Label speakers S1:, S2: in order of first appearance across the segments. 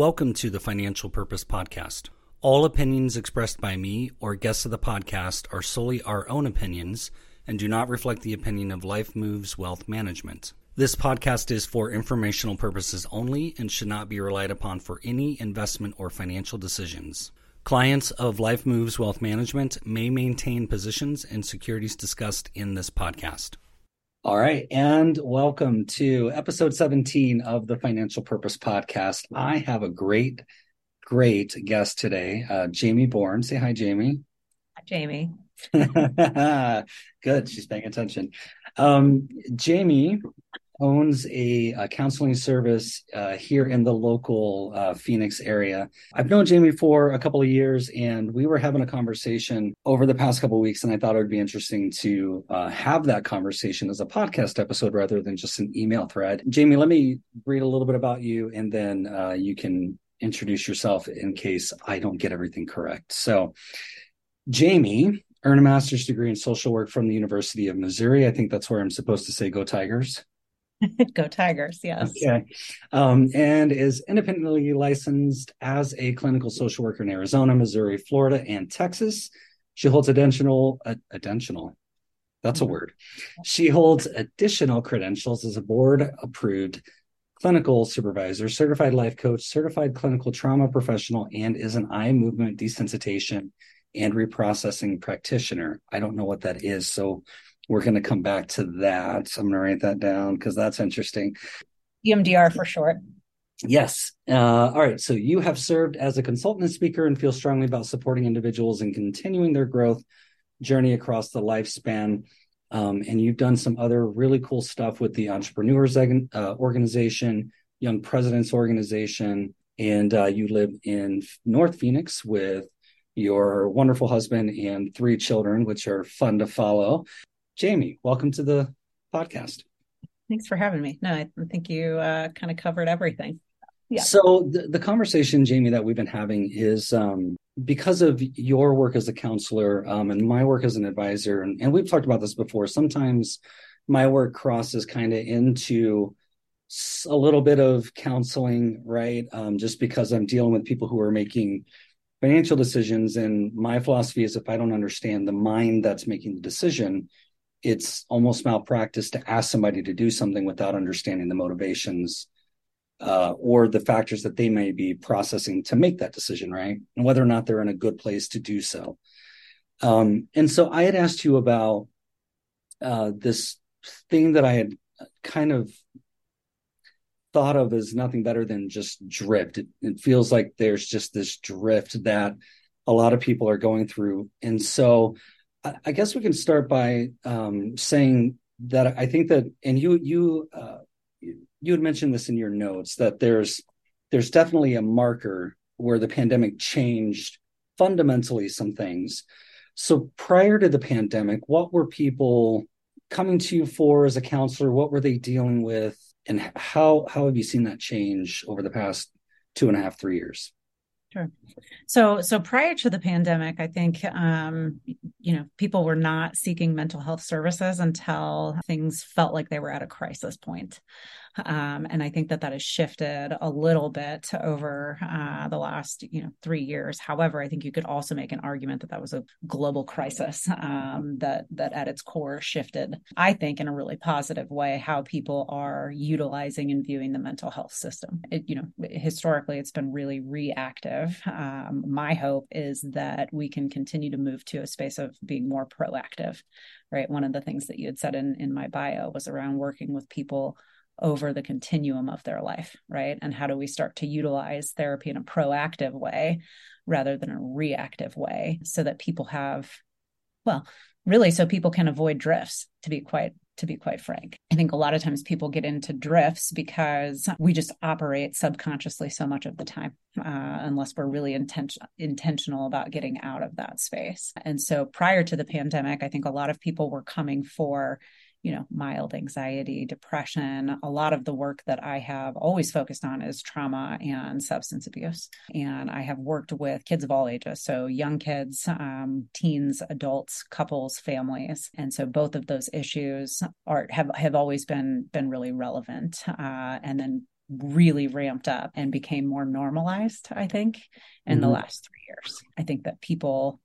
S1: Welcome to the Financial Purpose Podcast. All opinions expressed by me or guests of the podcast are solely our own opinions and do not reflect the opinion of Life Moves Wealth Management. This podcast is for informational purposes only and should not be relied upon for any investment or financial decisions. Clients of Life Moves Wealth Management may maintain positions and securities discussed in this podcast. All right. And welcome to episode 17 of the Financial Purpose Podcast. I have a great, great guest today, uh, Jamie Born. Say hi, Jamie.
S2: Hi, Jamie.
S1: Good. She's paying attention. Um, Jamie owns a, a counseling service uh, here in the local uh, Phoenix area. I've known Jamie for a couple of years, and we were having a conversation over the past couple of weeks, and I thought it would be interesting to uh, have that conversation as a podcast episode rather than just an email thread. Jamie, let me read a little bit about you, and then uh, you can introduce yourself in case I don't get everything correct. So, Jamie earned a master's degree in social work from the University of Missouri. I think that's where I'm supposed to say go Tigers.
S2: Go Tigers, yes.
S1: Okay. Um, and is independently licensed as a clinical social worker in Arizona, Missouri, Florida, and Texas. She holds additional, uh, additional, that's a mm-hmm. word. She holds additional credentials as a board approved clinical supervisor, certified life coach, certified clinical trauma professional, and is an eye movement desensitization and reprocessing practitioner. I don't know what that is. So we're going to come back to that. So I'm going to write that down because that's interesting.
S2: EMDR for short.
S1: Yes. Uh, all right. So you have served as a consultant and speaker and feel strongly about supporting individuals and continuing their growth journey across the lifespan. Um, and you've done some other really cool stuff with the Entrepreneurs uh, Organization, Young Presidents Organization, and uh, you live in North Phoenix with your wonderful husband and three children, which are fun to follow. Jamie, welcome to the podcast.
S2: Thanks for having me. No, I think you uh, kind of covered everything.
S1: Yeah. So the, the conversation, Jamie, that we've been having is um, because of your work as a counselor um, and my work as an advisor, and, and we've talked about this before. Sometimes my work crosses kind of into a little bit of counseling, right? Um, just because I'm dealing with people who are making financial decisions, and my philosophy is if I don't understand the mind that's making the decision, it's almost malpractice to ask somebody to do something without understanding the motivations uh, or the factors that they may be processing to make that decision, right? And whether or not they're in a good place to do so. Um, and so I had asked you about uh, this thing that I had kind of thought of as nothing better than just drift. It, it feels like there's just this drift that a lot of people are going through. And so I guess we can start by um, saying that I think that, and you you uh, you had mentioned this in your notes that there's there's definitely a marker where the pandemic changed fundamentally some things. So prior to the pandemic, what were people coming to you for as a counselor? What were they dealing with, and how how have you seen that change over the past two and a half three years?
S2: Sure. So, so prior to the pandemic, I think, um, you know, people were not seeking mental health services until things felt like they were at a crisis point. Um, and I think that that has shifted a little bit over uh, the last, you know, three years. However, I think you could also make an argument that that was a global crisis um, that that at its core shifted. I think in a really positive way how people are utilizing and viewing the mental health system. It, you know, historically it's been really reactive. Um, my hope is that we can continue to move to a space of being more proactive. Right. One of the things that you had said in in my bio was around working with people over the continuum of their life, right? And how do we start to utilize therapy in a proactive way rather than a reactive way so that people have, well, really so people can avoid drifts to be quite to be quite frank. I think a lot of times people get into drifts because we just operate subconsciously so much of the time, uh, unless we're really intention- intentional about getting out of that space. And so prior to the pandemic, I think a lot of people were coming for you know, mild anxiety, depression. A lot of the work that I have always focused on is trauma and substance abuse. And I have worked with kids of all ages. So young kids, um, teens, adults, couples, families. And so both of those issues are have, have always been been really relevant. Uh, and then really ramped up and became more normalized, I think, in mm-hmm. the last three years. I think that people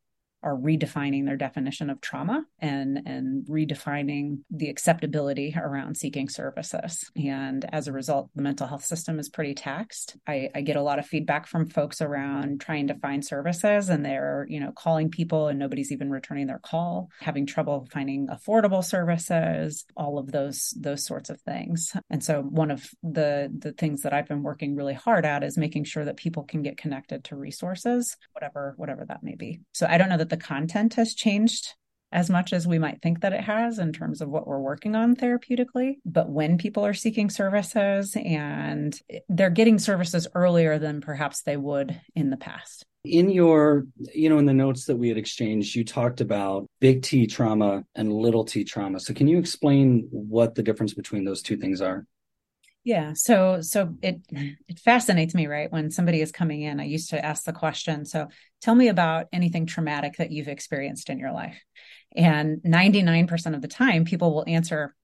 S2: are redefining their definition of trauma and and redefining the acceptability around seeking services. And as a result the mental health system is pretty taxed. I, I get a lot of feedback from folks around trying to find services and they're you know calling people and nobody's even returning their call having trouble finding affordable services all of those those sorts of things. And so one of the the things that i've been working really hard at is making sure that people can get connected to resources whatever whatever that may be. So i don't know that the content has changed as much as we might think that it has in terms of what we're working on therapeutically. But when people are seeking services and they're getting services earlier than perhaps they would in the past.
S1: In your, you know, in the notes that we had exchanged, you talked about big T trauma and little t trauma. So can you explain what the difference between those two things are?
S2: Yeah. So so it it fascinates me, right? When somebody is coming in, I used to ask the question, so tell me about anything traumatic that you've experienced in your life. And 99% of the time people will answer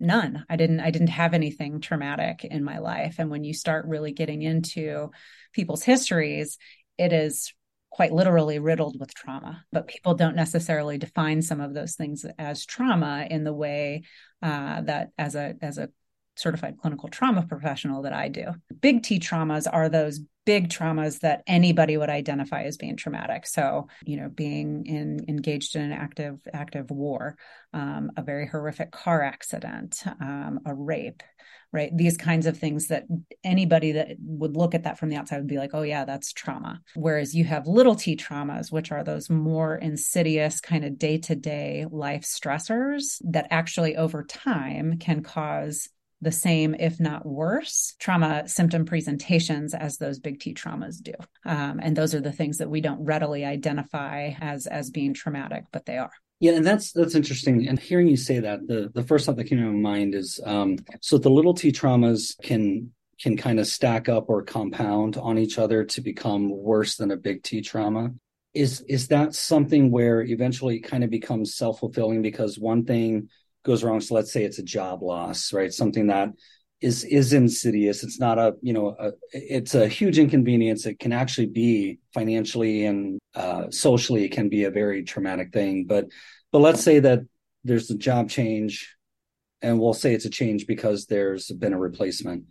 S2: none. I didn't I didn't have anything traumatic in my life. And when you start really getting into people's histories, it is quite literally riddled with trauma, but people don't necessarily define some of those things as trauma in the way uh, that as a as a certified clinical trauma professional that I do. Big T traumas are those big traumas that anybody would identify as being traumatic. So, you know, being in engaged in an active active war, um, a very horrific car accident, um, a rape, right? These kinds of things that anybody that would look at that from the outside would be like, oh yeah, that's trauma. Whereas you have little T traumas, which are those more insidious kind of day to day life stressors that actually over time can cause the same, if not worse, trauma symptom presentations as those big T traumas do. Um, and those are the things that we don't readily identify as as being traumatic, but they are.
S1: Yeah, and that's that's interesting. And hearing you say that, the the first thought that came to my mind is um, so the little T traumas can can kind of stack up or compound on each other to become worse than a big T trauma. Is is that something where eventually it kind of becomes self fulfilling because one thing goes wrong. So let's say it's a job loss right? Something that is is insidious. It's not a you know a, it's a huge inconvenience. It can actually be financially and uh, socially it can be a very traumatic thing. But but let's say that there's a job change and we'll say it's a change because there's been a replacement.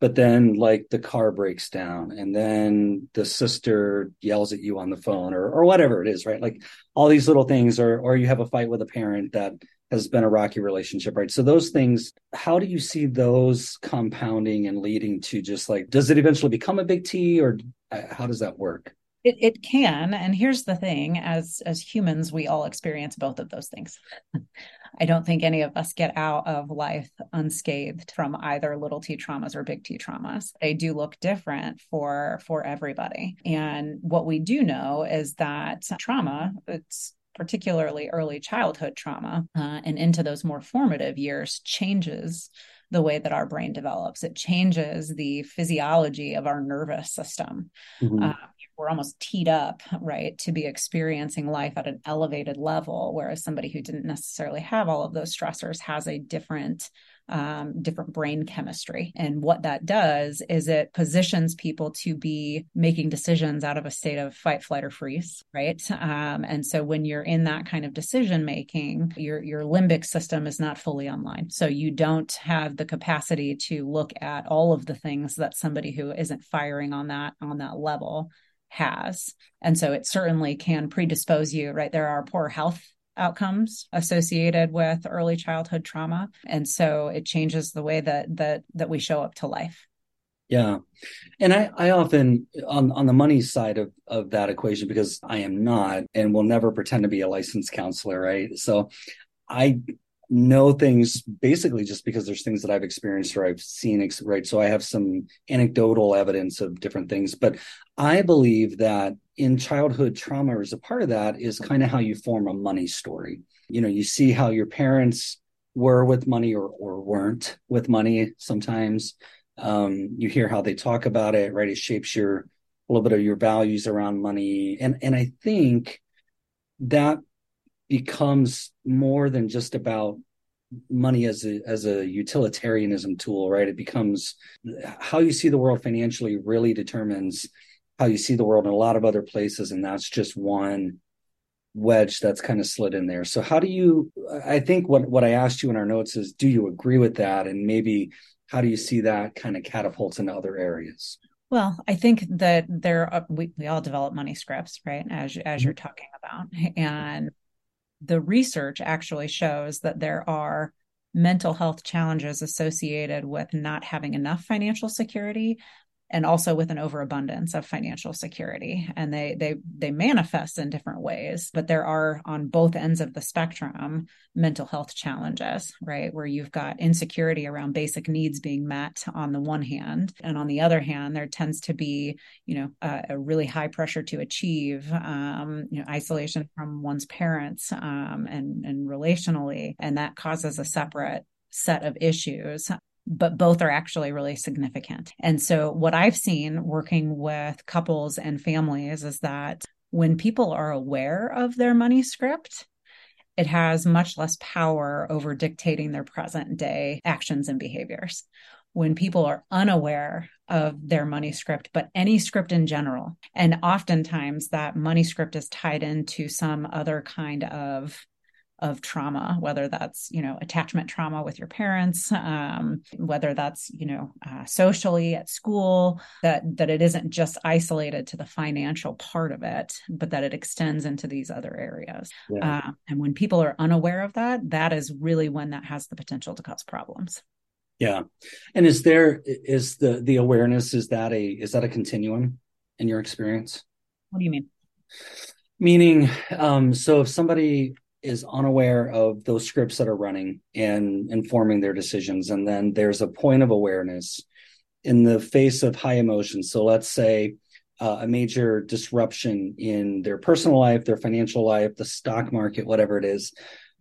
S1: But then like the car breaks down and then the sister yells at you on the phone or or whatever it is right? Like all these little things or or you have a fight with a parent that has been a rocky relationship, right? So those things, how do you see those compounding and leading to just like, does it eventually become a big T or uh, how does that work?
S2: It, it can. And here's the thing as as humans, we all experience both of those things. I don't think any of us get out of life unscathed from either little t traumas or big T traumas. They do look different for for everybody. And what we do know is that trauma, it's particularly early childhood trauma uh, and into those more formative years changes the way that our brain develops. It changes the physiology of our nervous system. Mm-hmm. Uh, we're almost teed up, right, to be experiencing life at an elevated level, whereas somebody who didn't necessarily have all of those stressors has a different um, different brain chemistry. And what that does is it positions people to be making decisions out of a state of fight, flight, or freeze, right? Um, and so when you're in that kind of decision making, your your limbic system is not fully online. So you don't have the capacity to look at all of the things that somebody who isn't firing on that on that level has. And so it certainly can predispose you, right? There are poor health outcomes associated with early childhood trauma. And so it changes the way that that that we show up to life.
S1: Yeah. And i i often on on the money side of of that equation because i am not and will never pretend to be a licensed counselor right? So i know things basically just because there's things that I've experienced or I've seen, right? So I have some anecdotal evidence of different things, but I believe that in childhood trauma, as a part of that, is kind of how you form a money story. You know, you see how your parents were with money or, or weren't with money sometimes. Um, you hear how they talk about it, right? It shapes your a little bit of your values around money. And and I think that becomes more than just about money as a as a utilitarianism tool, right? It becomes how you see the world financially really determines how you see the world in a lot of other places, and that's just one wedge that's kind of slid in there. So how do you I think what what I asked you in our notes is do you agree with that and maybe how do you see that kind of catapults into other areas?
S2: Well, I think that there are, we we all develop money scripts, right? As as mm-hmm. you're talking about, and the research actually shows that there are mental health challenges associated with not having enough financial security and also with an overabundance of financial security. And they they they manifest in different ways but there are on both ends of the spectrum mental health challenges right? Where you've got insecurity around basic needs being met on the one hand and on the other hand there tends to be you know a, a really high pressure to achieve um, you know isolation from one's parents um, and and relationally and that causes a separate set of issues but both are actually really significant. And so, what I've seen working with couples and families is that when people are aware of their money script, it has much less power over dictating their present day actions and behaviors. When people are unaware of their money script, but any script in general, and oftentimes that money script is tied into some other kind of of trauma, whether that's you know attachment trauma with your parents, um, whether that's you know uh, socially at school, that that it isn't just isolated to the financial part of it, but that it extends into these other areas. Yeah. Uh, and when people are unaware of that, that is really when that has the potential to cause problems.
S1: Yeah, and is there is the the awareness is that a is that a continuum in your experience?
S2: What do you mean?
S1: Meaning, um, so if somebody is unaware of those scripts that are running and informing their decisions. And then there's a point of awareness in the face of high emotions. So let's say uh, a major disruption in their personal life, their financial life, the stock market, whatever it is,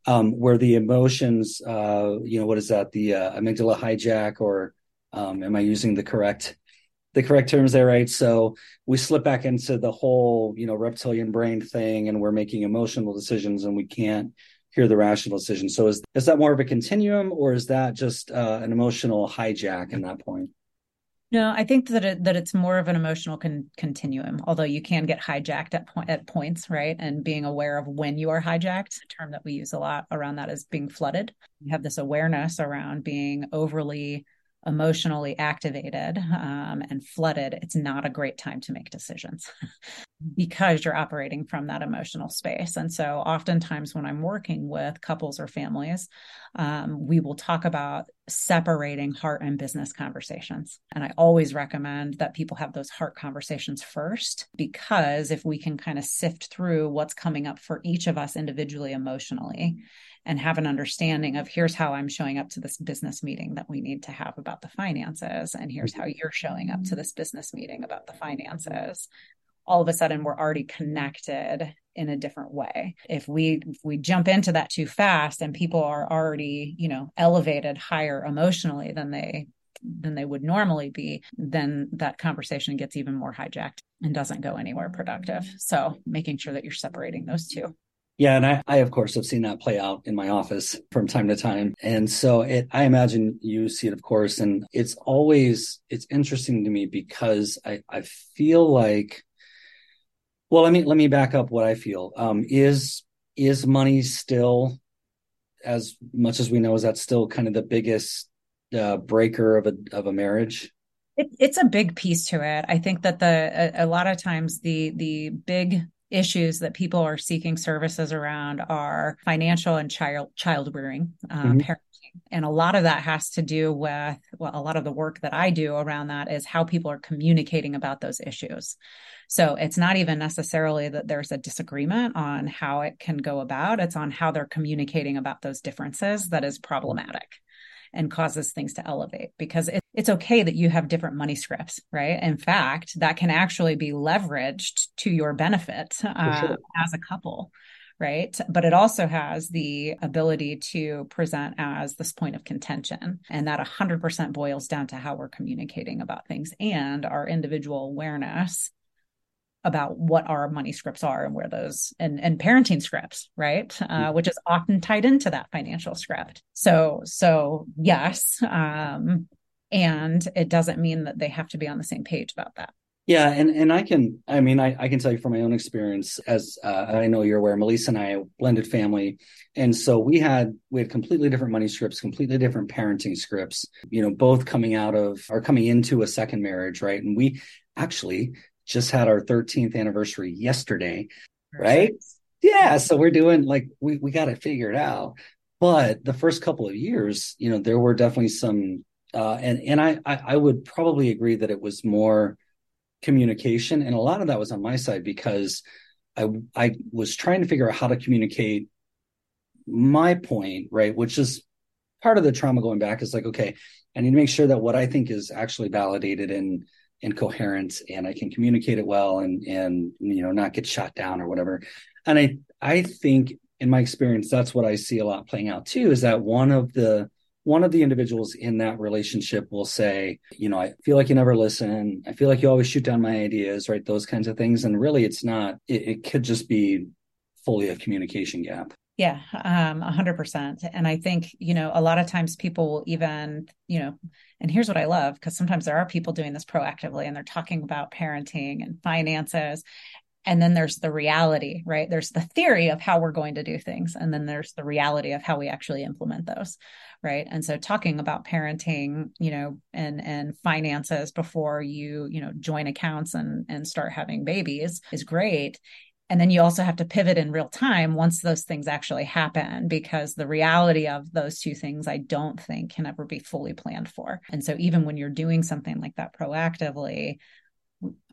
S1: um, where the emotions, uh, you know, what is that? The uh, amygdala hijack, or um, am I using the correct the correct terms there, right? So we slip back into the whole, you know, reptilian brain thing, and we're making emotional decisions, and we can't hear the rational decision. So is is that more of a continuum, or is that just uh, an emotional hijack in that point?
S2: No, I think that it, that it's more of an emotional con- continuum. Although you can get hijacked at point at points, right? And being aware of when you are hijacked, a term that we use a lot around that is being flooded. You have this awareness around being overly emotionally activated um, and flooded, it's not a great time to make decisions because you're operating from that emotional space. And so, oftentimes, when I'm working with couples or families, um, we will talk about separating heart and business conversations. And I always recommend that people have those heart conversations first, because if we can kind of sift through what's coming up for each of us individually emotionally and have an understanding of here's how I'm showing up to this business meeting that we need to have about the finances, and here's mm-hmm. how you're showing up to this business meeting about the finances. All of a sudden, we're already connected in a different way. If we if we jump into that too fast, and people are already you know elevated higher emotionally than they than they would normally be, then that conversation gets even more hijacked and doesn't go anywhere productive. So making sure that you're separating those two.
S1: Yeah, and I, I of course have seen that play out in my office from time to time. And so it I imagine you see it of course. And it's always it's interesting to me because I, I feel like well let me let me back up what I feel. Um is is money still as much as we know, is that still kind of the biggest uh, breaker of a of a marriage?
S2: It, it's a big piece to it. I think that the a, a lot of times the the big issues that people are seeking services around are financial and child child rearing, uh, mm-hmm. parenting, and a lot of that has to do with well, a lot of the work that I do around that is how people are communicating about those issues. So it's not even necessarily that there's a disagreement on how it can go about; it's on how they're communicating about those differences that is problematic and causes things to elevate because it, it's okay that you have different money scripts, right? In fact, that can actually be leveraged to your benefit uh, sure. as a couple right? But it also has the ability to present as this point of contention. And that 100% boils down to how we're communicating about things and our individual awareness about what our money scripts are and where those and and parenting scripts right uh, mm-hmm. which is often tied into that financial script so so yes um and it doesn't mean that they have to be on the same page about that
S1: yeah, and and I can, I mean, I, I can tell you from my own experience, as uh, I know you're aware, Melissa and I blended family, and so we had we had completely different money scripts, completely different parenting scripts. You know, both coming out of or coming into a second marriage, right? And we actually just had our 13th anniversary yesterday, right? Yeah, so we're doing like we we got it figured out. But the first couple of years, you know, there were definitely some, uh, and and I, I I would probably agree that it was more communication and a lot of that was on my side because i i was trying to figure out how to communicate my point right which is part of the trauma going back is like okay i need to make sure that what i think is actually validated and and coherent and i can communicate it well and and you know not get shot down or whatever and i i think in my experience that's what i see a lot playing out too is that one of the one of the individuals in that relationship will say, you know, I feel like you never listen. I feel like you always shoot down my ideas, right? Those kinds of things. And really, it's not, it, it could just be fully a communication gap.
S2: Yeah, um, 100%. And I think, you know, a lot of times people will even, you know, and here's what I love because sometimes there are people doing this proactively and they're talking about parenting and finances and then there's the reality right there's the theory of how we're going to do things and then there's the reality of how we actually implement those right and so talking about parenting you know and and finances before you you know join accounts and and start having babies is great and then you also have to pivot in real time once those things actually happen because the reality of those two things i don't think can ever be fully planned for. And so even when you're doing something like that proactively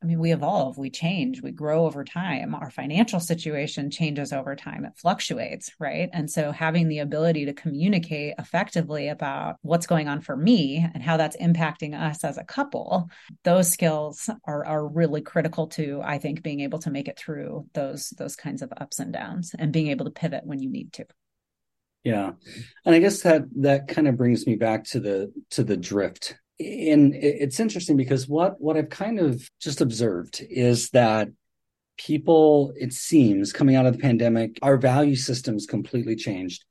S2: I mean, we evolve, we change, we grow over time. Our financial situation changes over time, it fluctuates, right? And so, having the ability to communicate effectively about what's going on for me and how that's impacting us as a couple, those skills are, are really critical to, I think, being able to make it through those those kinds of ups and downs and being able to pivot when you need to.
S1: Yeah. And I guess that that kind of brings me back to the to the drift and it's interesting because what what I've kind of just observed is that people, it seems, coming out of the pandemic, our value systems completely changed.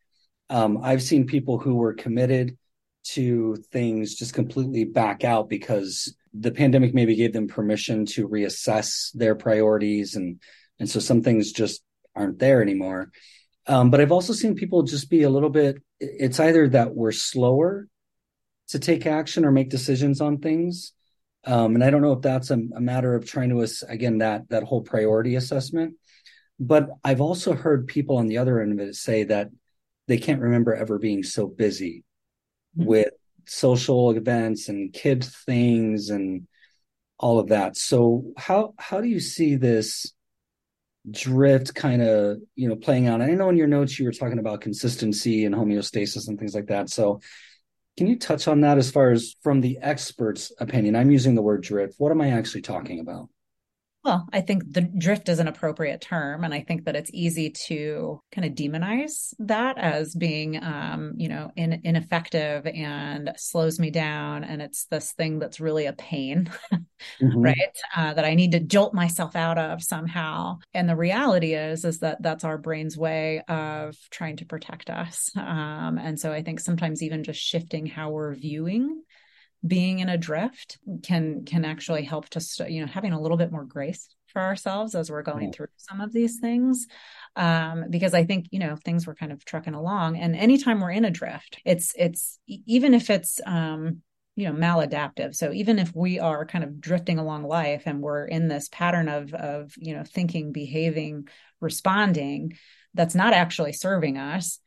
S1: Um, I've seen people who were committed to things just completely back out because the pandemic maybe gave them permission to reassess their priorities and and so some things just aren't there anymore. Um, but I've also seen people just be a little bit. It's either that we're slower to take action or make decisions on things. Um, and I don't know if that's a, a matter of trying to again that that whole priority assessment. But I've also heard people on the other end of it say that they can't remember ever being so busy mm-hmm. with social events and kid things and all of that. So how how do you see this drift kind of you know playing out? I know in your notes you were talking about consistency and homeostasis and things like that. So can you touch on that as far as from the expert's opinion? I'm using the word drift. What am I actually talking about?
S2: Well, I think the drift is an appropriate term, and I think that it's easy to kind of demonize that as being, um, you know, in, ineffective and slows me down, and it's this thing that's really a pain, mm-hmm. right? Uh, that I need to jolt myself out of somehow. And the reality is, is that that's our brain's way of trying to protect us. Um, and so I think sometimes even just shifting how we're viewing being in a drift can can actually help to you know having a little bit more grace for ourselves as we're going through some of these things. Um, because i think you know things were kind of trucking along and anytime we're in a drift it's it's even if it's um, you know maladaptive. So even if we are kind of drifting along life and we're in this pattern of of you know thinking behaving responding that's not actually serving us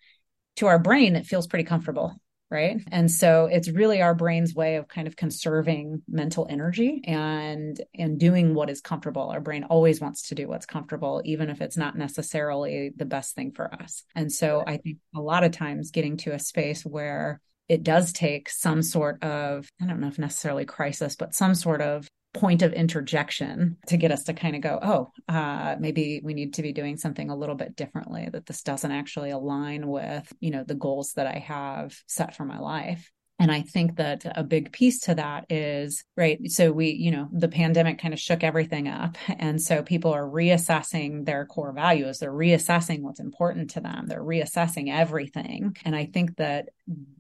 S2: to our brain it feels pretty comfortable right? And so it's really our brain's way of kind of conserving mental energy and and doing what is comfortable. Our brain always wants to do what's comfortable even if it's not necessarily the best thing for us. And so i think a lot of times getting to a space where it does take some sort of i don't know if necessarily crisis but some sort of point of interjection to get us to kind of go, oh, uh, maybe we need to be doing something a little bit differently, that this doesn't actually align with, you know, the goals that I have set for my life. And I think that a big piece to that is, right. So we, you know, the pandemic kind of shook everything up. And so people are reassessing their core values. They're reassessing what's important to them. They're reassessing everything. And I think that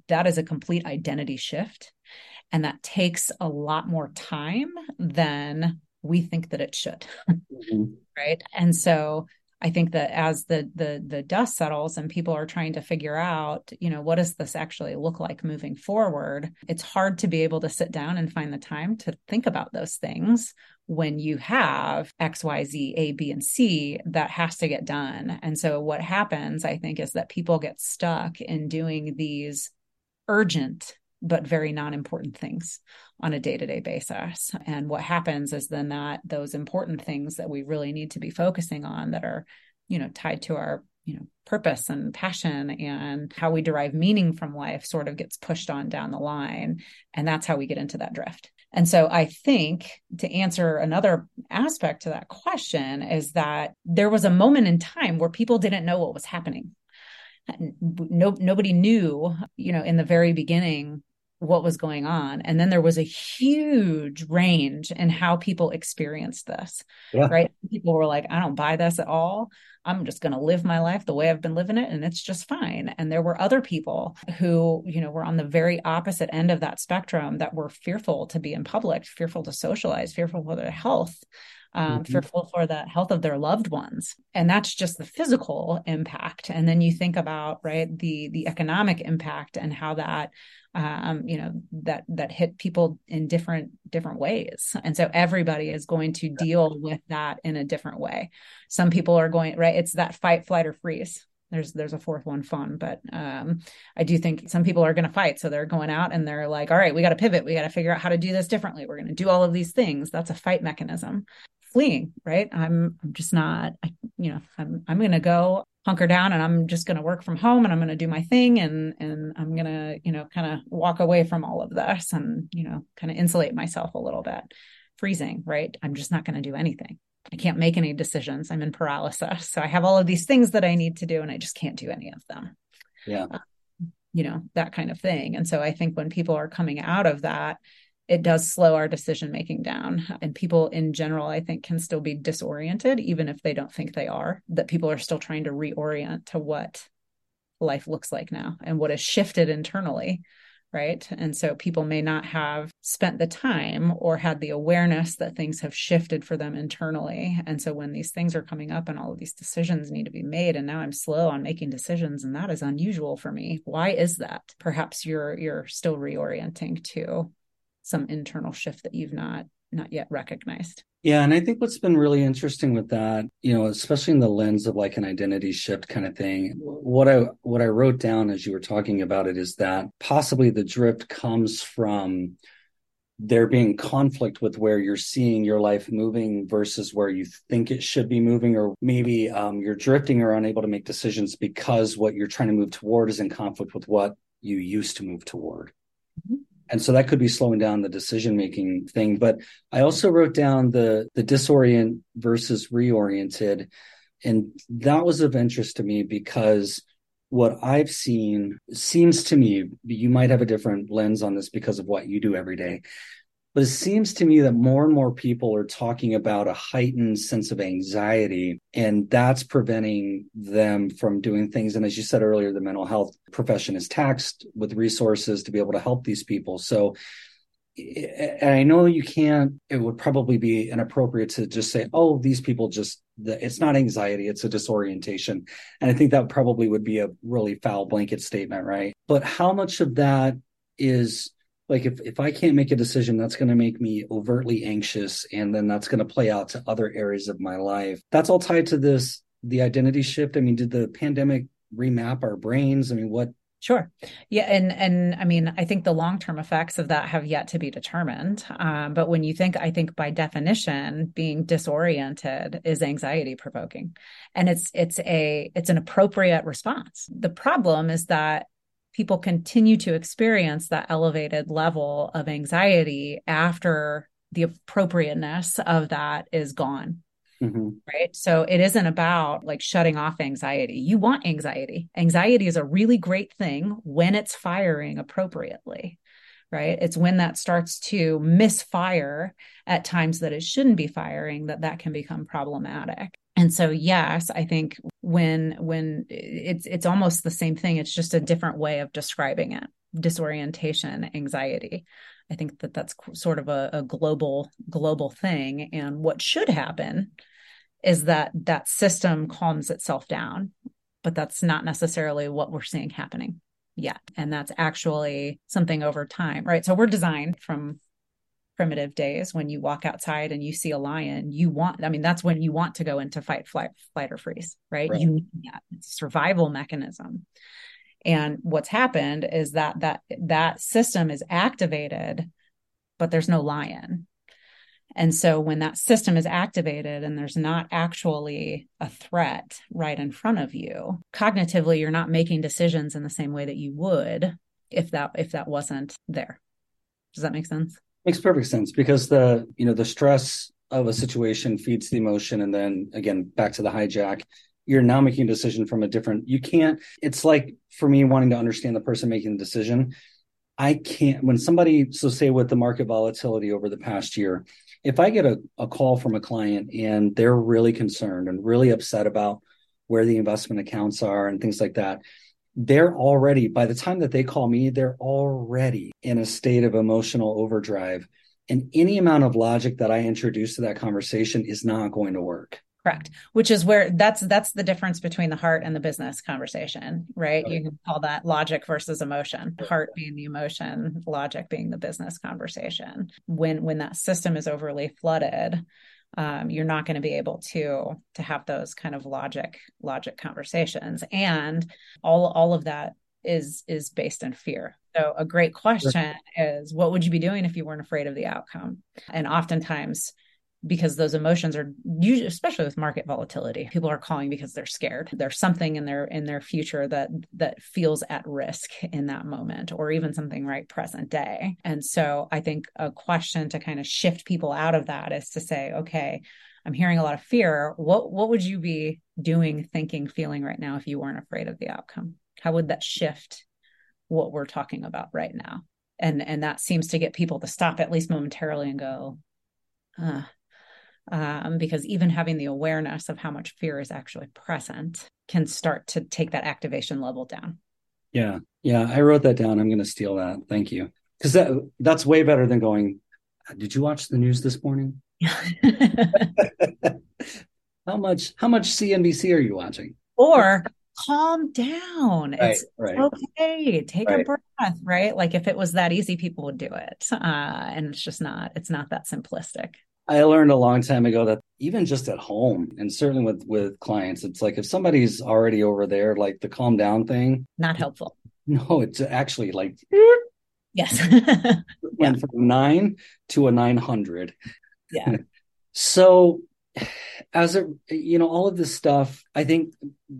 S2: that is a complete identity shift. And that takes a lot more time than we think that it should. Mm-hmm. right. And so I think that as the the the dust settles and people are trying to figure out, you know, what does this actually look like moving forward? It's hard to be able to sit down and find the time to think about those things when you have X, Y, Z, A, B, and C that has to get done. And so what happens, I think, is that people get stuck in doing these urgent but very non-important things on a day-to-day basis. And what happens is then that those important things that we really need to be focusing on that are you know tied to our you know purpose and passion and how we derive meaning from life sort of gets pushed on down the line. And that's how we get into that drift. And so i think to answer another aspect to that question is that there was a moment in time where people didn't know what was happening. No, nobody knew, you know, in the very beginning what was going on. And then there was a huge range in how people experienced this, yeah. right? People were like, I don't buy this at all. I'm just going to live my life the way I've been living it and it's just fine. And there were other people who, you know, were on the very opposite end of that spectrum that were fearful to be in public, fearful to socialize, fearful for their health. Um, mm-hmm. fearful for the health of their loved ones. And that's just the physical impact. And then you think about right the the economic impact and how that um, you know that that hit people in different different ways. And so everybody is going to deal with that in a different way. Some people are going right it's that fight flight or freeze. There's there's a fourth one fawn. But um, i do think some people are going to fight. So they're going out and they're like all right we got to pivot. We got to figure out how to do this differently. We're going to do all of these things. That's a fight mechanism fleeing right? I'm i'm just not I, you know i'm i'm going to go hunker down and I'm just going to work from home and I'm going to do my thing and and I'm going to you know kind of walk away from all of this and you know kind of insulate myself a little bit. Freezing right? I'm just not going to do anything. I can't make any decisions. I'm in paralysis. So I have all of these things that I need to do and I just can't do any of them.
S1: Yeah. Uh,
S2: you know that kind of thing. And so I think when people are coming out of that it does slow our decision making down. And people in general, I think, can still be disoriented, even if they don't think they are, that people are still trying to reorient to what life looks like now and what has shifted internally. Right. And so people may not have spent the time or had the awareness that things have shifted for them internally. And so when these things are coming up and all of these decisions need to be made, and now I'm slow on making decisions, and that is unusual for me. Why is that? Perhaps you're you're still reorienting to some internal shift that you've not not yet recognized.
S1: Yeah, and I think what's been really interesting with that, you know, especially in the lens of like an identity shift kind of thing, what I what I wrote down as you were talking about it is that possibly the drift comes from there being conflict with where you're seeing your life moving versus where you think it should be moving, or maybe um, you're drifting or unable to make decisions because what you're trying to move toward is in conflict with what you used to move toward. And so that could be slowing down the decision making thing. But i also wrote down the the disorient versus reoriented. And that was of interest to me because what i've seen seems to me you might have a different lens on this because of what you do every day but it seems to me that more and more people are talking about a heightened sense of anxiety, and that's preventing them from doing things. And as you said earlier, the mental health profession is taxed with resources to be able to help these people. So, and I know you can't, it would probably be inappropriate to just say, oh, these people just, it's not anxiety, it's a disorientation. And I think that probably would be a really foul blanket statement, right? But how much of that is like if, if i can't make a decision that's going to make me overtly anxious and then that's going to play out to other areas of my life that's all tied to this the identity shift i mean did the pandemic remap our brains i mean what
S2: Sure. Yeah. And, and I mean, I think the long term effects of that have yet to be determined. Um, but when you think, I think by definition, being disoriented is anxiety provoking and it's, it's a, it's an appropriate response. The problem is that people continue to experience that elevated level of anxiety after the appropriateness of that is gone. Mm-hmm. Right. So it isn't about like shutting off anxiety. You want anxiety. Anxiety is a really great thing when it's firing appropriately. right it's when that starts to misfire at times that it shouldn't be firing that that can become problematic and so yes i think when when it's it's almost the same thing. It's just a different way of describing it. Disorientation anxiety. I think that that's sort of a, a global global thing. And what should happen is that that system calms itself down but that's not necessarily what we're seeing happening yet. And that's actually something over time right? So we're designed from primitive days when you walk outside and you see a lion you want i mean that's when you want to go into fight flight flight or freeze right, right. you need that it's a survival mechanism and what's happened is that that that system is activated but there's no lion and so when that system is activated and there's not actually a threat right in front of you, cognitively you're not making decisions in the same way that you would if that if that wasn't there. Does that make sense?
S1: Makes perfect sense because the, you know, the stress of a situation feeds the emotion and then again back to the hijack you're now making a decision from a different you can't it's like for me wanting to understand the person making the decision i can't when somebody so say with the market volatility over the past year if I get a, a call from a client and they're really concerned and really upset about where the investment accounts are and things like that, they're already, by the time that they call me, they're already in a state of emotional overdrive. And any amount of logic that I introduce to that conversation is not going to work.
S2: Correct. Which is where that's that's the difference between the heart and the business conversation, right? You can call that logic versus emotion. Heart being the emotion, logic being the business conversation. When when that system is overly flooded, um, you're not going to be able to to have those kind of logic logic conversations. And all all of that is is based in fear. So a great question is what would you be doing if you weren't afraid of the outcome? And oftentimes because those emotions are usually especially with market volatility people are calling because they're scared. There's something in their in their future that that feels at risk in that moment or even something right present day. And so i think a question to kind of shift people out of that is to say okay i'm hearing a lot of fear. What what would you be doing thinking feeling right now if you weren't afraid of the outcome? How would that shift what we're talking about right now? And and that seems to get people to stop at least momentarily and go uh, um, because even having the awareness of how much fear is actually present can start to take that activation level down.
S1: Yeah, yeah, I wrote that down. I'm going to steal that. Thank you, because that that's way better than going. Did you watch the news this morning? how much how much CNBC are you watching?
S2: Or calm down. Right, it's
S1: right.
S2: okay. Take right. a breath, right? Like if it was that easy, people would do it. Uh, and it's just not, it's not that simplistic.
S1: I learned a long time ago that even just at home and certainly with with clients, it's like if somebody's already over there, like the calm down thing,
S2: not helpful.
S1: No, it's actually like
S2: yes,
S1: went from nine to a nine hundred.
S2: Yeah.
S1: so, as a you know, all of this stuff, I think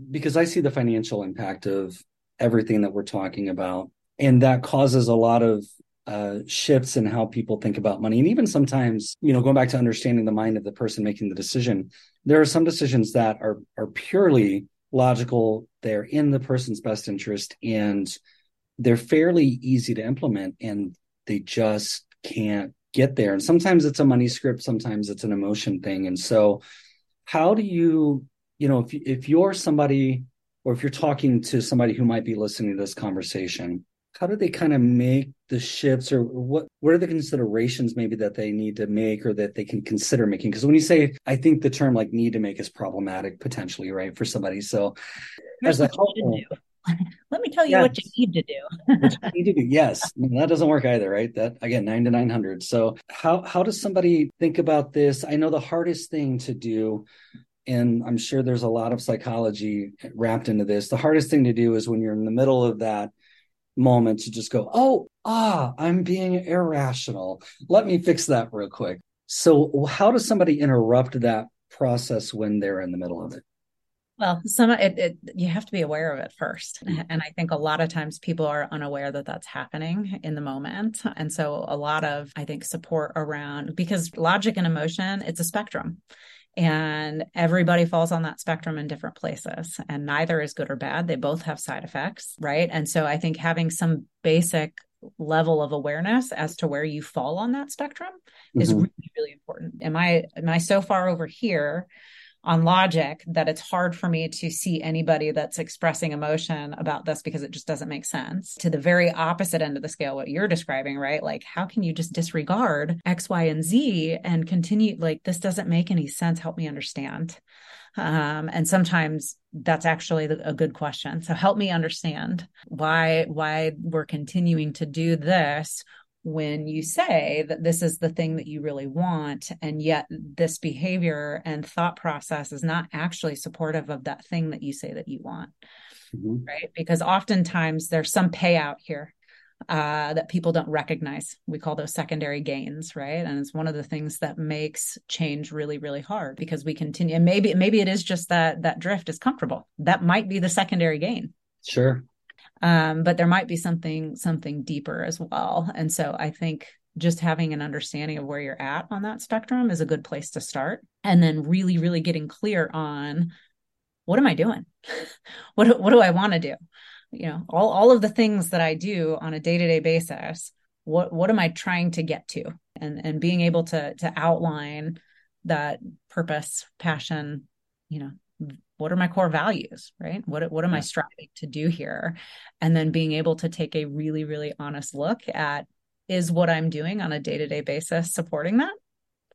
S1: because I see the financial impact of everything that we're talking about, and that causes a lot of uh, shifts in how people think about money. And even sometimes, you know, going back to understanding the mind of the person making the decision, there are some decisions that are are purely logical. They're in the person's best interest and they're fairly easy to implement and they just can't get there. And sometimes it's a money script, sometimes it's an emotion thing. And so how do you, you know, if if you're somebody or if you're talking to somebody who might be listening to this conversation, how do they kind of make the shifts or what what are the considerations maybe that they need to make or that they can consider making because when you say i think the term like need to make is problematic potentially right for somebody so
S2: as a let me tell you yes. what you need to do. what you
S1: need to do. Yes, that doesn't work either, right? That again, nine to nine hundred. So how how does somebody think about this? I know the hardest thing to do, and I'm sure there's a lot of psychology wrapped into this. The hardest thing to do is when you're in the middle of that moment to just go, oh, ah, I'm being irrational. Let me fix that real quick. So, how does somebody interrupt that process when they're in the middle of it?
S2: Well, some it, it, you have to be aware of it first, mm-hmm. and I think a lot of times people are unaware that that's happening in the moment, and so a lot of I think support around because logic and emotion it's a spectrum, and everybody falls on that spectrum in different places and neither is good or bad. They both have side effects right? And so i think having some basic level of awareness as to where you fall on that spectrum mm-hmm. is really really important. Am i am i so far over here on logic that it's hard for me to see anybody that's expressing emotion about this because it just doesn't make sense. To the very opposite end of the scale, what you're describing, right? Like, how can you just disregard X, Y, and Z and continue? Like, this doesn't make any sense. Help me understand. Um, and sometimes that's actually a good question. So help me understand why why we're continuing to do this when you say that this is the thing that you really want and yet this behavior and thought process is not actually supportive of that thing that you say that you want mm-hmm. right? Because oftentimes there's some payout here uh, that people don't recognize. We call those secondary gains right? And it's one of the things that makes change really really hard because we continue and maybe maybe it is just that that drift is comfortable. That might be the secondary gain.
S1: Sure
S2: um, but there might be something something deeper as well. And so i think just having an understanding of where you're at on that spectrum is a good place to start. And then really really getting clear on what am i doing? What what do i want to do? You know all all of the things that i do on a day-to-day basis what what am i trying to get to? And and being able to to outline that purpose passion you know what are my core values right? What what am i striving to do here? And then being able to take a really really honest look at is what i'm doing on a day-to-day basis supporting that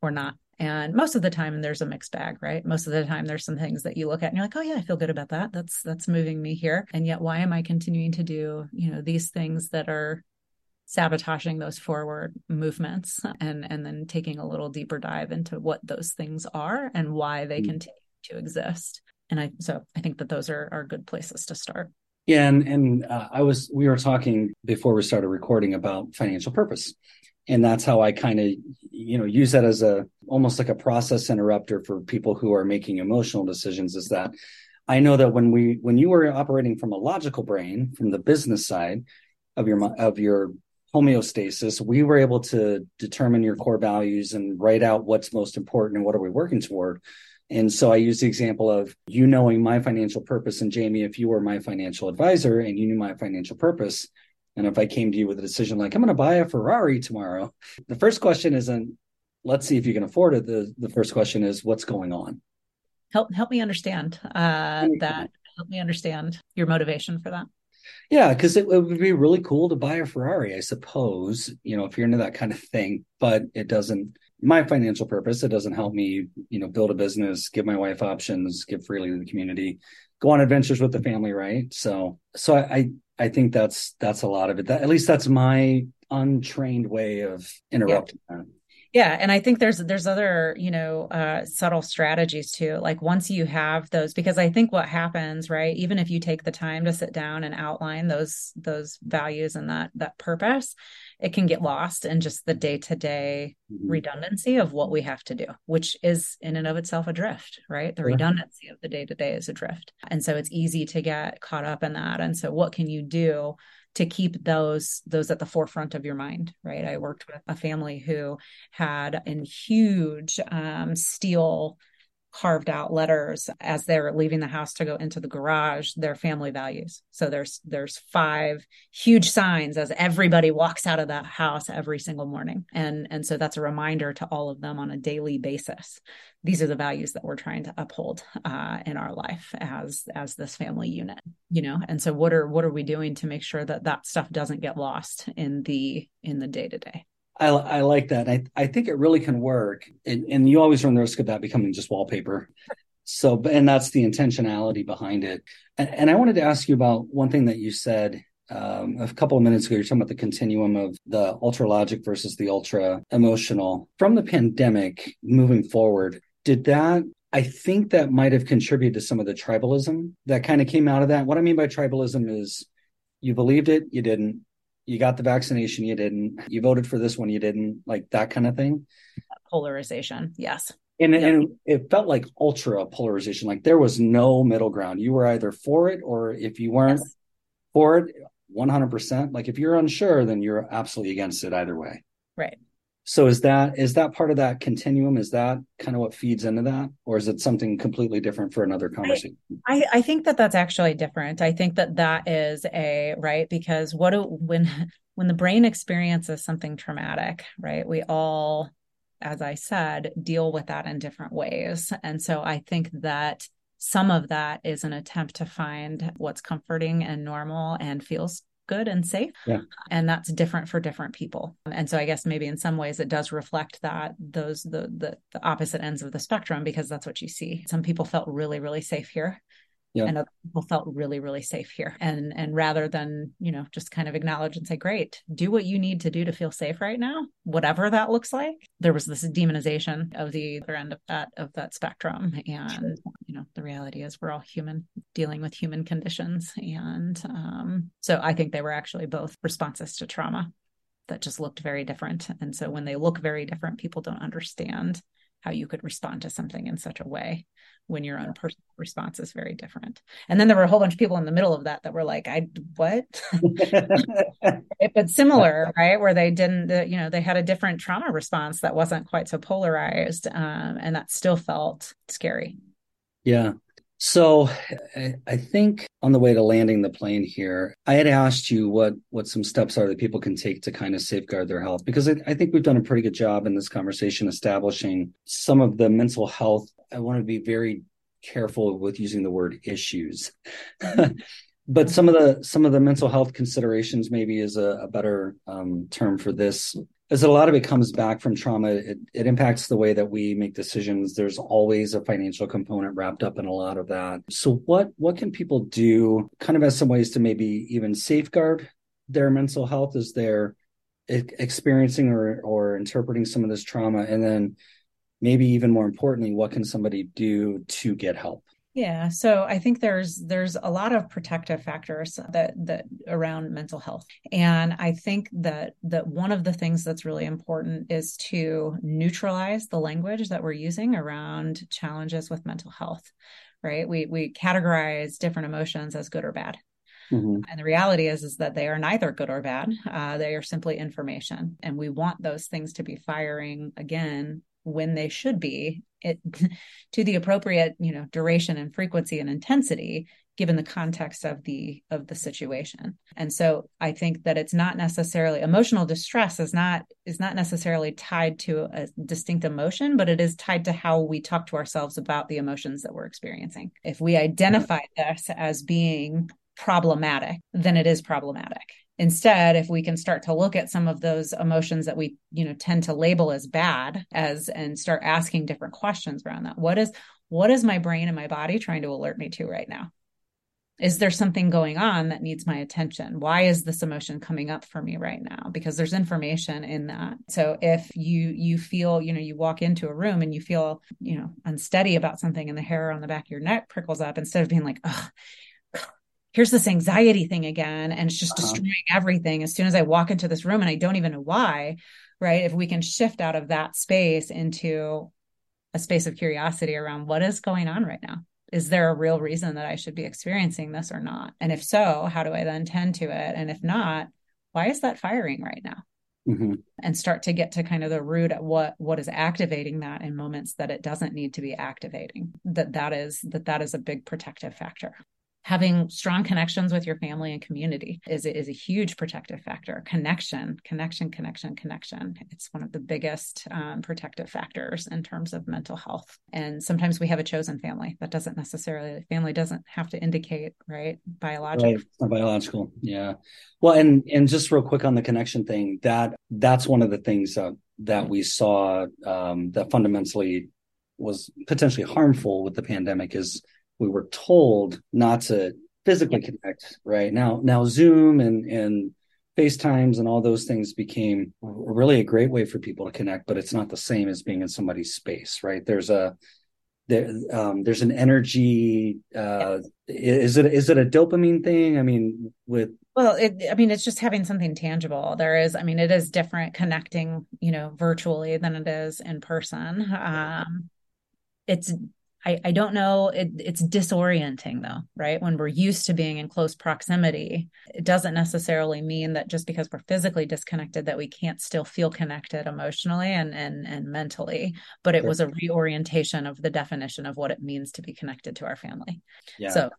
S2: or not? And most of the time there's a mixed bag right? Most of the time there's some things that you look at and you're like oh yeah i feel good about that. That's that's moving me here. And yet why am i continuing to do you know these things that are sabotaging those forward movements and and then taking a little deeper dive into what those things are and why they mm-hmm. continue to exist and I so I think that those are are good places to start.
S1: Yeah, and and uh, I was we were talking before we started recording about financial purpose, and that's how I kind of you know use that as a almost like a process interrupter for people who are making emotional decisions. Is that I know that when we when you were operating from a logical brain from the business side of your of your homeostasis, we were able to determine your core values and write out what's most important and what are we working toward and so I use the example of you knowing my financial purpose. And Jamie, if you were my financial advisor and you knew my financial purpose, and if I came to you with a decision like, I'm going to buy a Ferrari tomorrow, the first question isn't, let's see if you can afford it. The, the first question is, what's going on?
S2: Help, help me understand uh, that. Help me understand your motivation for that.
S1: Yeah, because it, it, would be really cool to buy a Ferrari, I suppose, you know, if you're into that kind of thing, but it doesn't my financial purpose. It doesn't help me, you know, build a business, give my wife options, give freely to the community, go on adventures with the family, right? So, so I, I think that's that's a lot of it. That, at least that's my untrained way of interrupting yeah. that
S2: yeah and i think there's there's other you know uh, subtle strategies too like once you have those because i think what happens right even if you take the time to sit down and outline those those values and that that purpose it can get lost in just the day-to-day mm-hmm. redundancy of what we have to do which is in and of itself a drift right? The redundancy of the day-to-day is a drift. And so it's easy to get caught up in that. And so what can you do to keep those those at the forefront of your mind right? I worked with a family who had in huge um, steel carved out letters as they're leaving the house to go into the garage their family values. So there's there's five huge signs as everybody walks out of that house every single morning. And and so that's a reminder to all of them on a daily basis. These are the values that we're trying to uphold uh, in our life as as this family unit you know? And so what are what are we doing to make sure that that stuff doesn't get lost in the in the day to day
S1: I, I like that. I, I think it really can work. And, and you always run the risk of that becoming just wallpaper. So, and that's the intentionality behind it. And, and I wanted to ask you about one thing that you said um, a couple of minutes ago. You're talking about the continuum of the ultra logic versus the ultra emotional. From the pandemic moving forward, did that I think that might have contributed to some of the tribalism that kind of came out of that. What I mean by tribalism is you believed it, you didn't you got the vaccination, you didn't. You voted for this one, you didn't. Like that kind of thing.
S2: Polarization, yes.
S1: And, yep. and it felt like ultra polarization. Like there was no middle ground. You were either for it or if you weren't yes. for it, 100%. Like if you're unsure, then you're absolutely against it either way.
S2: Right.
S1: So is that is that part of that continuum? Is that kind of what feeds into that, or is it something completely different for another conversation?
S2: I, I think that that's actually different. I think that that is a right because what do when when the brain experiences something traumatic, right? We all, as I said, deal with that in different ways. And so I think that some of that is an attempt to find what's comforting and normal and feels good and safe.
S1: Yeah.
S2: And that's different for different people. And so I guess maybe in some ways it does reflect that those the the, the opposite ends of the spectrum because that's what you see. Some people felt really, really safe here yeah. and other people felt really really safe here. And and rather than you know just kind of acknowledge and say great do what you need to do to feel safe right now whatever that looks like there was this demonization of the other end of that of that spectrum. And you know the reality is we're all human dealing with human conditions. And um, so i think they were actually both responses to trauma that just looked very different. And so when they look very different people don't understand how you could respond to something in such a way when your own personal response is very different. And then there were a whole bunch of people in the middle of that that were like, I, what? but similar, right? Where they didn't, you know, they had a different trauma response that wasn't quite so polarized. Um, and that still felt scary.
S1: Yeah. So I think on the way to landing the plane here, I had asked you what what some steps are that people can take to kind of safeguard their health because I, I think we've done a pretty good job in this conversation establishing some of the mental health. I want to be very careful with using the word issues. but some of the some of the mental health considerations maybe is a, a better um, term for this is that a lot of it comes back from trauma. It, it impacts the way that we make decisions. There's always a financial component wrapped up in a lot of that. So what what can people do kind of as some ways to maybe even safeguard their mental health as they're experiencing or or interpreting some of this trauma and then maybe even more importantly what can somebody do to get help
S2: yeah, so I think there's there's a lot of protective factors that that around mental health. And I think that that one of the things that's really important is to neutralize the language that we're using around challenges with mental health. Right? We we categorize different emotions as good or bad. Mm-hmm. And the reality is, is that they are neither good or bad. Uh, they are simply information, and we want those things to be firing again when they should be it to the appropriate you know duration and frequency and intensity given the context of the of the situation. And so i think that it's not necessarily emotional distress is not is not necessarily tied to a distinct emotion but it is tied to how we talk to ourselves about the emotions that we're experiencing. If we identify this as being problematic then it is problematic instead if we can start to look at some of those emotions that we you know tend to label as bad as and start asking different questions around that what is what is my brain and my body trying to alert me to right now? Is there something going on that needs my attention? Why is this emotion coming up for me right now? Because there's information in that. So if you you feel you know you walk into a room and you feel you know unsteady about something and the hair on the back of your neck prickles up instead of being like oh here's this anxiety thing again and it's just uh-huh. destroying everything. As soon as i walk into this room and i don't even know why right if we can shift out of that space into a space of curiosity around what is going on right now. Is there a real reason that i should be experiencing this or not? And if so how do i then tend to it? And if not why is that firing right now? Mm-hmm. and start to get to kind of the root at what what is activating that in moments that it doesn't need to be activating that that is that that is a big protective factor having strong connections with your family and community is, is a huge protective factor. Connection connection connection connection. It's one of the biggest um, protective factors in terms of mental health. And sometimes we have a chosen family. That doesn't necessarily family doesn't have to indicate right? Biological
S1: right. biological. Yeah. Well and and just real quick on the connection thing that that's one of the things that that we saw um, that fundamentally was potentially harmful with the pandemic is we were told not to physically connect right? Now now zoom and and facetimes and all those things became really a great way for people to connect but it's not the same as being in somebody's space right? There's a there, um, there's an energy uh, is it is it a dopamine thing? I mean with
S2: well it, i mean it's just having something tangible. There is i mean it is different connecting you know virtually than it is in person. Um, it's I, I don't know. It, it's disorienting though, right? When we're used to being in close proximity, it doesn't necessarily mean that just because we're physically disconnected that we can't still feel connected emotionally and and and mentally. But it sure. was a reorientation of the definition of what it means to be connected to our family. Yeah. So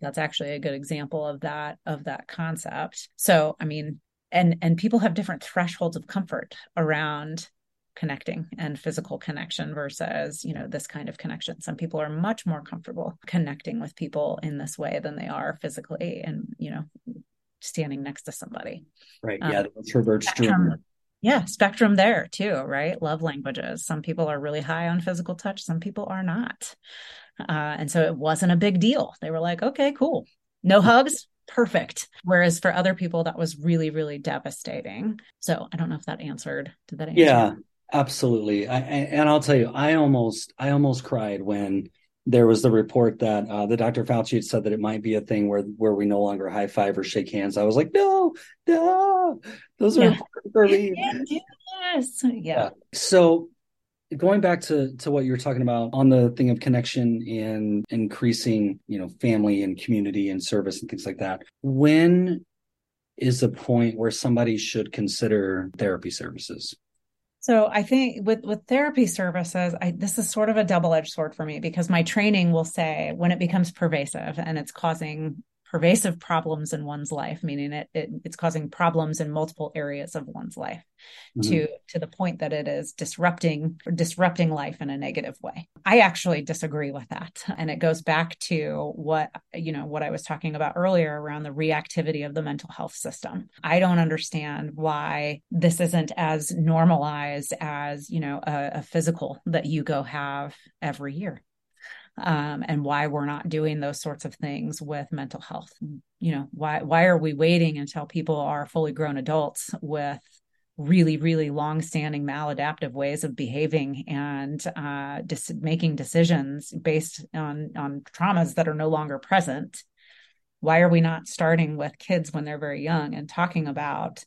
S2: that's actually a good example of that of that concept. So I mean, and and people have different thresholds of comfort around connecting and physical connection versus you know this kind of connection. Some people are much more comfortable connecting with people in this way than they are physically and you know standing next to somebody.
S1: Right. Um, yeah the introvert spectrum,
S2: yeah spectrum there too right? Love languages. Some people are really high on physical touch. Some people are not. Uh, and so it wasn't a big deal. They were like okay cool. No hugs perfect. Whereas for other people, that was really, really devastating. So I don't know if that answered. Did that answer?
S1: Yeah, absolutely. I, and I'll tell you, I almost, I almost cried when there was the report that uh, the Dr. Fauci had said that it might be a thing where where we no longer high five or shake hands. I was like, no, no, those are yeah. important for me.
S2: Yes, yeah. yeah.
S1: So going back to to what you were talking about on the thing of connection and increasing you know family and community and service and things like that when is the point where somebody should consider therapy services
S2: so I think with with therapy services, I, this is sort of a double edged sword for me because my training will say when it becomes pervasive and it's causing pervasive problems in one's life, meaning it, it it's causing problems in multiple areas of one's life mm-hmm. to to the point that it is disrupting disrupting life in a negative way. I actually disagree with that. And it goes back to what you know what I was talking about earlier around the reactivity of the mental health system. I don't understand why this isn't as normalized as, you know, a, a physical that you go have every year um, and why we're not doing those sorts of things with mental health. You know, why why are we waiting until people are fully grown adults with really really long-standing maladaptive ways of behaving and uh, dis- making decisions based on on traumas that are no longer present why are we not starting with kids when they're very young and talking about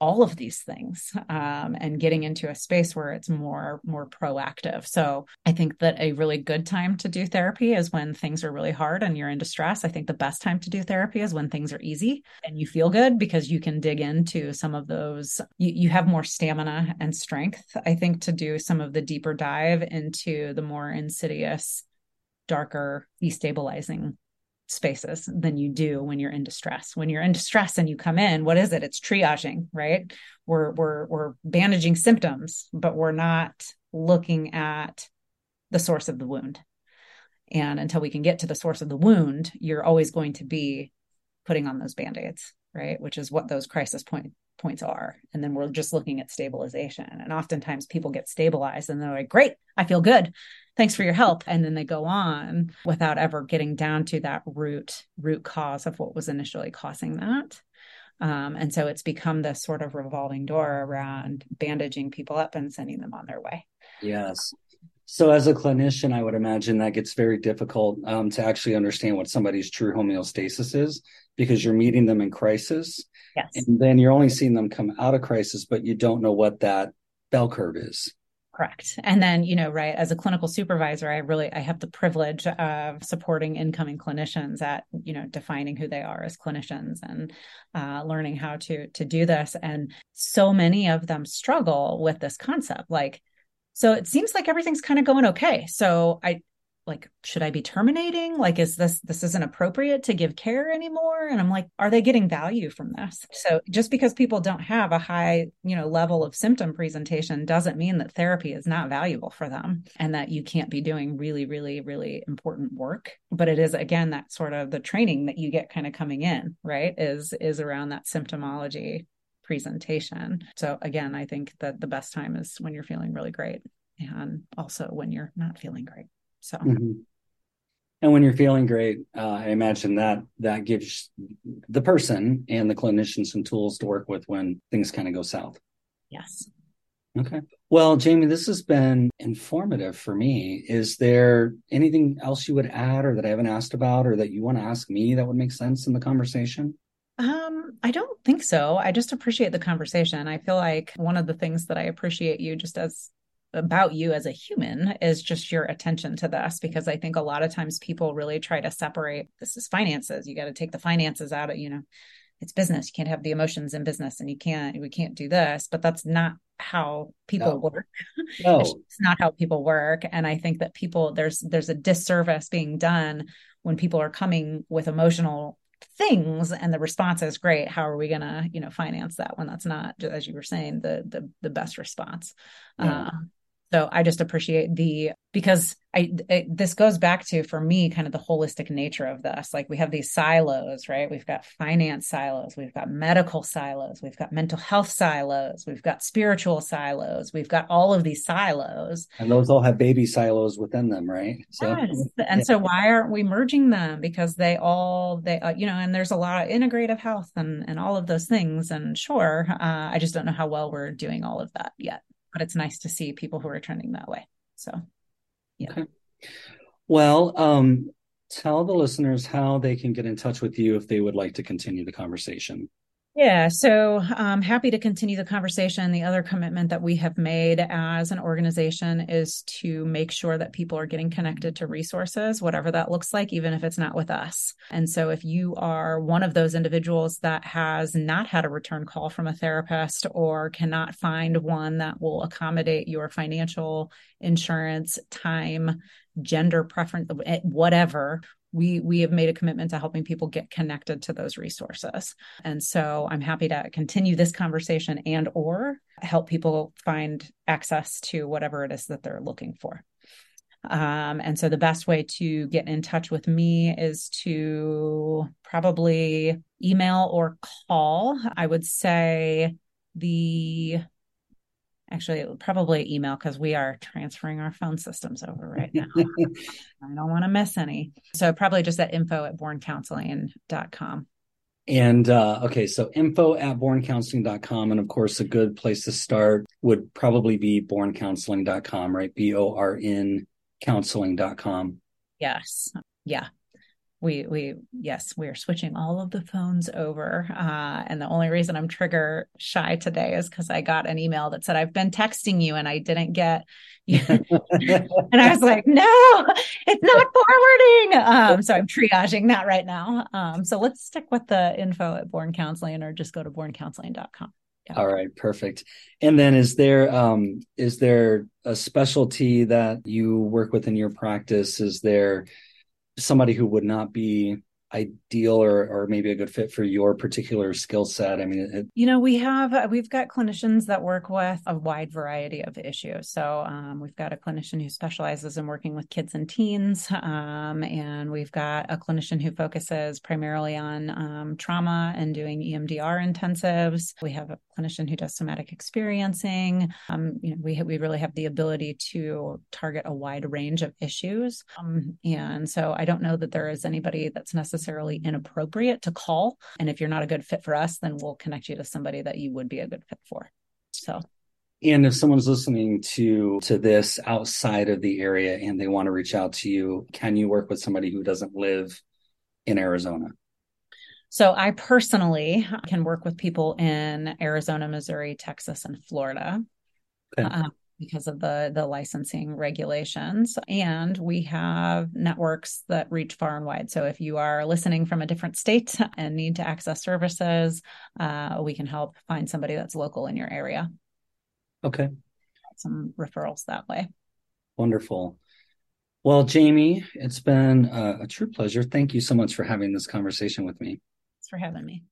S2: all of these things um, and getting into a space where it's more more proactive. So i think that a really good time to do therapy is when things are really hard and you're in distress i think the best time to do therapy is when things are easy and you feel good because you can dig into some of those you, you have more stamina and strength i think to do some of the deeper dive into the more insidious darker destabilizing spaces than you do when you're in distress. When you're in distress and you come in, what is it? It's triaging, right? We're we're we're bandaging symptoms, but we're not looking at the source of the wound. And until we can get to the source of the wound, you're always going to be putting on those band-aids, right? Which is what those crisis point points are. And then we're just looking at stabilization. And oftentimes people get stabilized and they're like, great, I feel good. Thanks for your help. And then they go on without ever getting down to that root root cause of what was initially causing that. Um, and so it's become this sort of revolving door around bandaging people up and sending them on their way.
S1: Yes. So, as a clinician, I would imagine that gets very difficult um, to actually understand what somebody's true homeostasis is because you're meeting them in crisis.
S2: Yes.
S1: And then you're only seeing them come out of crisis, but you don't know what that bell curve is.
S2: Correct. And then, you know, right, as a clinical supervisor, I really I have the privilege of supporting incoming clinicians at, you know, defining who they are as clinicians and uh, learning how to to do this. And so many of them struggle with this concept. Like, so it seems like everything's kind of going okay. So I like should i be terminating? Like is this this isn't appropriate to give care anymore? And i'm like are they getting value from this? So just because people don't have a high you know level of symptom presentation doesn't mean that therapy is not valuable for them and that you can't be doing really really really important work. But it is again that sort of the training that you get kind of coming in right is is around that symptomology presentation. So again i think that the best time is when you're feeling really great and also when you're not feeling great so. Mm-hmm.
S1: And when you're feeling great, uh, I imagine that that gives the person and the clinician some tools to work with when things kind of go south.
S2: Yes.
S1: Okay. Well, Jamie, this has been informative for me. Is there anything else you would add or that I haven't asked about or that you want to ask me that would make sense in the conversation?
S2: Um, I don't think so. I just appreciate the conversation. I feel like one of the things that I appreciate you just as about you as a human is just your attention to this because i think a lot of times people really try to separate this is finances you got to take the finances out of you know it's business you can't have the emotions in business and you can't we can't do this but that's not how people no. work no. it's not how people work and i think that people there's there's a disservice being done when people are coming with emotional things and the response is great how are we going to you know finance that when that's not as you were saying the the, the best response yeah. uh, so I just appreciate the because I it, this goes back to for me kind of the holistic nature of this. Like we have these silos, right? We've got finance silos, we've got medical silos, we've got mental health silos, we've got spiritual silos, we've got all of these silos,
S1: and those all have baby silos within them, right?
S2: So yes. and yeah. so why aren't we merging them? Because they all they uh, you know, and there's a lot of integrative health and and all of those things. And sure, uh, I just don't know how well we're doing all of that yet but it's nice to see people who are trending that way. So, yeah. Okay.
S1: Well, um, tell the listeners how they can get in touch with you if they would like to continue the conversation.
S2: Yeah, so I'm um, happy to continue the conversation. The other commitment that we have made as an organization is to make sure that people are getting connected to resources, whatever that looks like, even if it's not with us. And so if you are one of those individuals that has not had a return call from a therapist or cannot find one that will accommodate your financial, insurance, time, gender preference, whatever, we we have made a commitment to helping people get connected to those resources. And so i'm happy to continue this conversation and or help people find access to whatever it is that they're looking for. Um, and so the best way to get in touch with me is to probably email or call. I would say the actually probably email because we are transferring our phone systems over right now. I don't want to miss any. So probably just at info at borncounseling.com
S1: and uh, okay so info at borncounseling.com and of course a good place to start would probably be borncounseling.com right? B-o-r-n counseling.com
S2: yes. Yeah we we yes we are switching all of the phones over uh, and the only reason i'm trigger shy today is because i got an email that said i've been texting you and i didn't get you. And i was like no it's not forwarding. Um, so i'm triaging that right now. Um, so let's stick with the info at born counseling or just go to borncounseling.com
S1: yeah. all right perfect. And then is there um is there a specialty that you work with in your practice? Is there somebody who would not be ideal or or maybe a good fit for your particular skill set? I mean it,
S2: you know we have uh, we've got clinicians that work with a wide variety of issues. So um, we've got a clinician who specializes in working with kids and teens um, and we've got a clinician who focuses primarily on um, trauma and doing emdr intensives. We have a clinician who does somatic experiencing. Um, you know we, we really have the ability to target a wide range of issues. Um, and so i don't know that there is anybody that's necessarily necessarily inappropriate to call. And if you're not a good fit for us, then we'll connect you to somebody that you would be a good fit for. So
S1: and if someone's listening to to this outside of the area and they want to reach out to you, can you work with somebody who doesn't live in Arizona?
S2: So I personally can work with people in Arizona, Missouri, Texas, and Florida. Okay. Um, because of the the licensing regulations. And we have networks that reach far and wide. So if you are listening from a different state and need to access services uh, we can help find somebody that's local in your area.
S1: Okay.
S2: Some referrals that way.
S1: Wonderful. Well jamie it's been a, a true pleasure. Thank you so much for having this conversation with me.
S2: Thanks for having me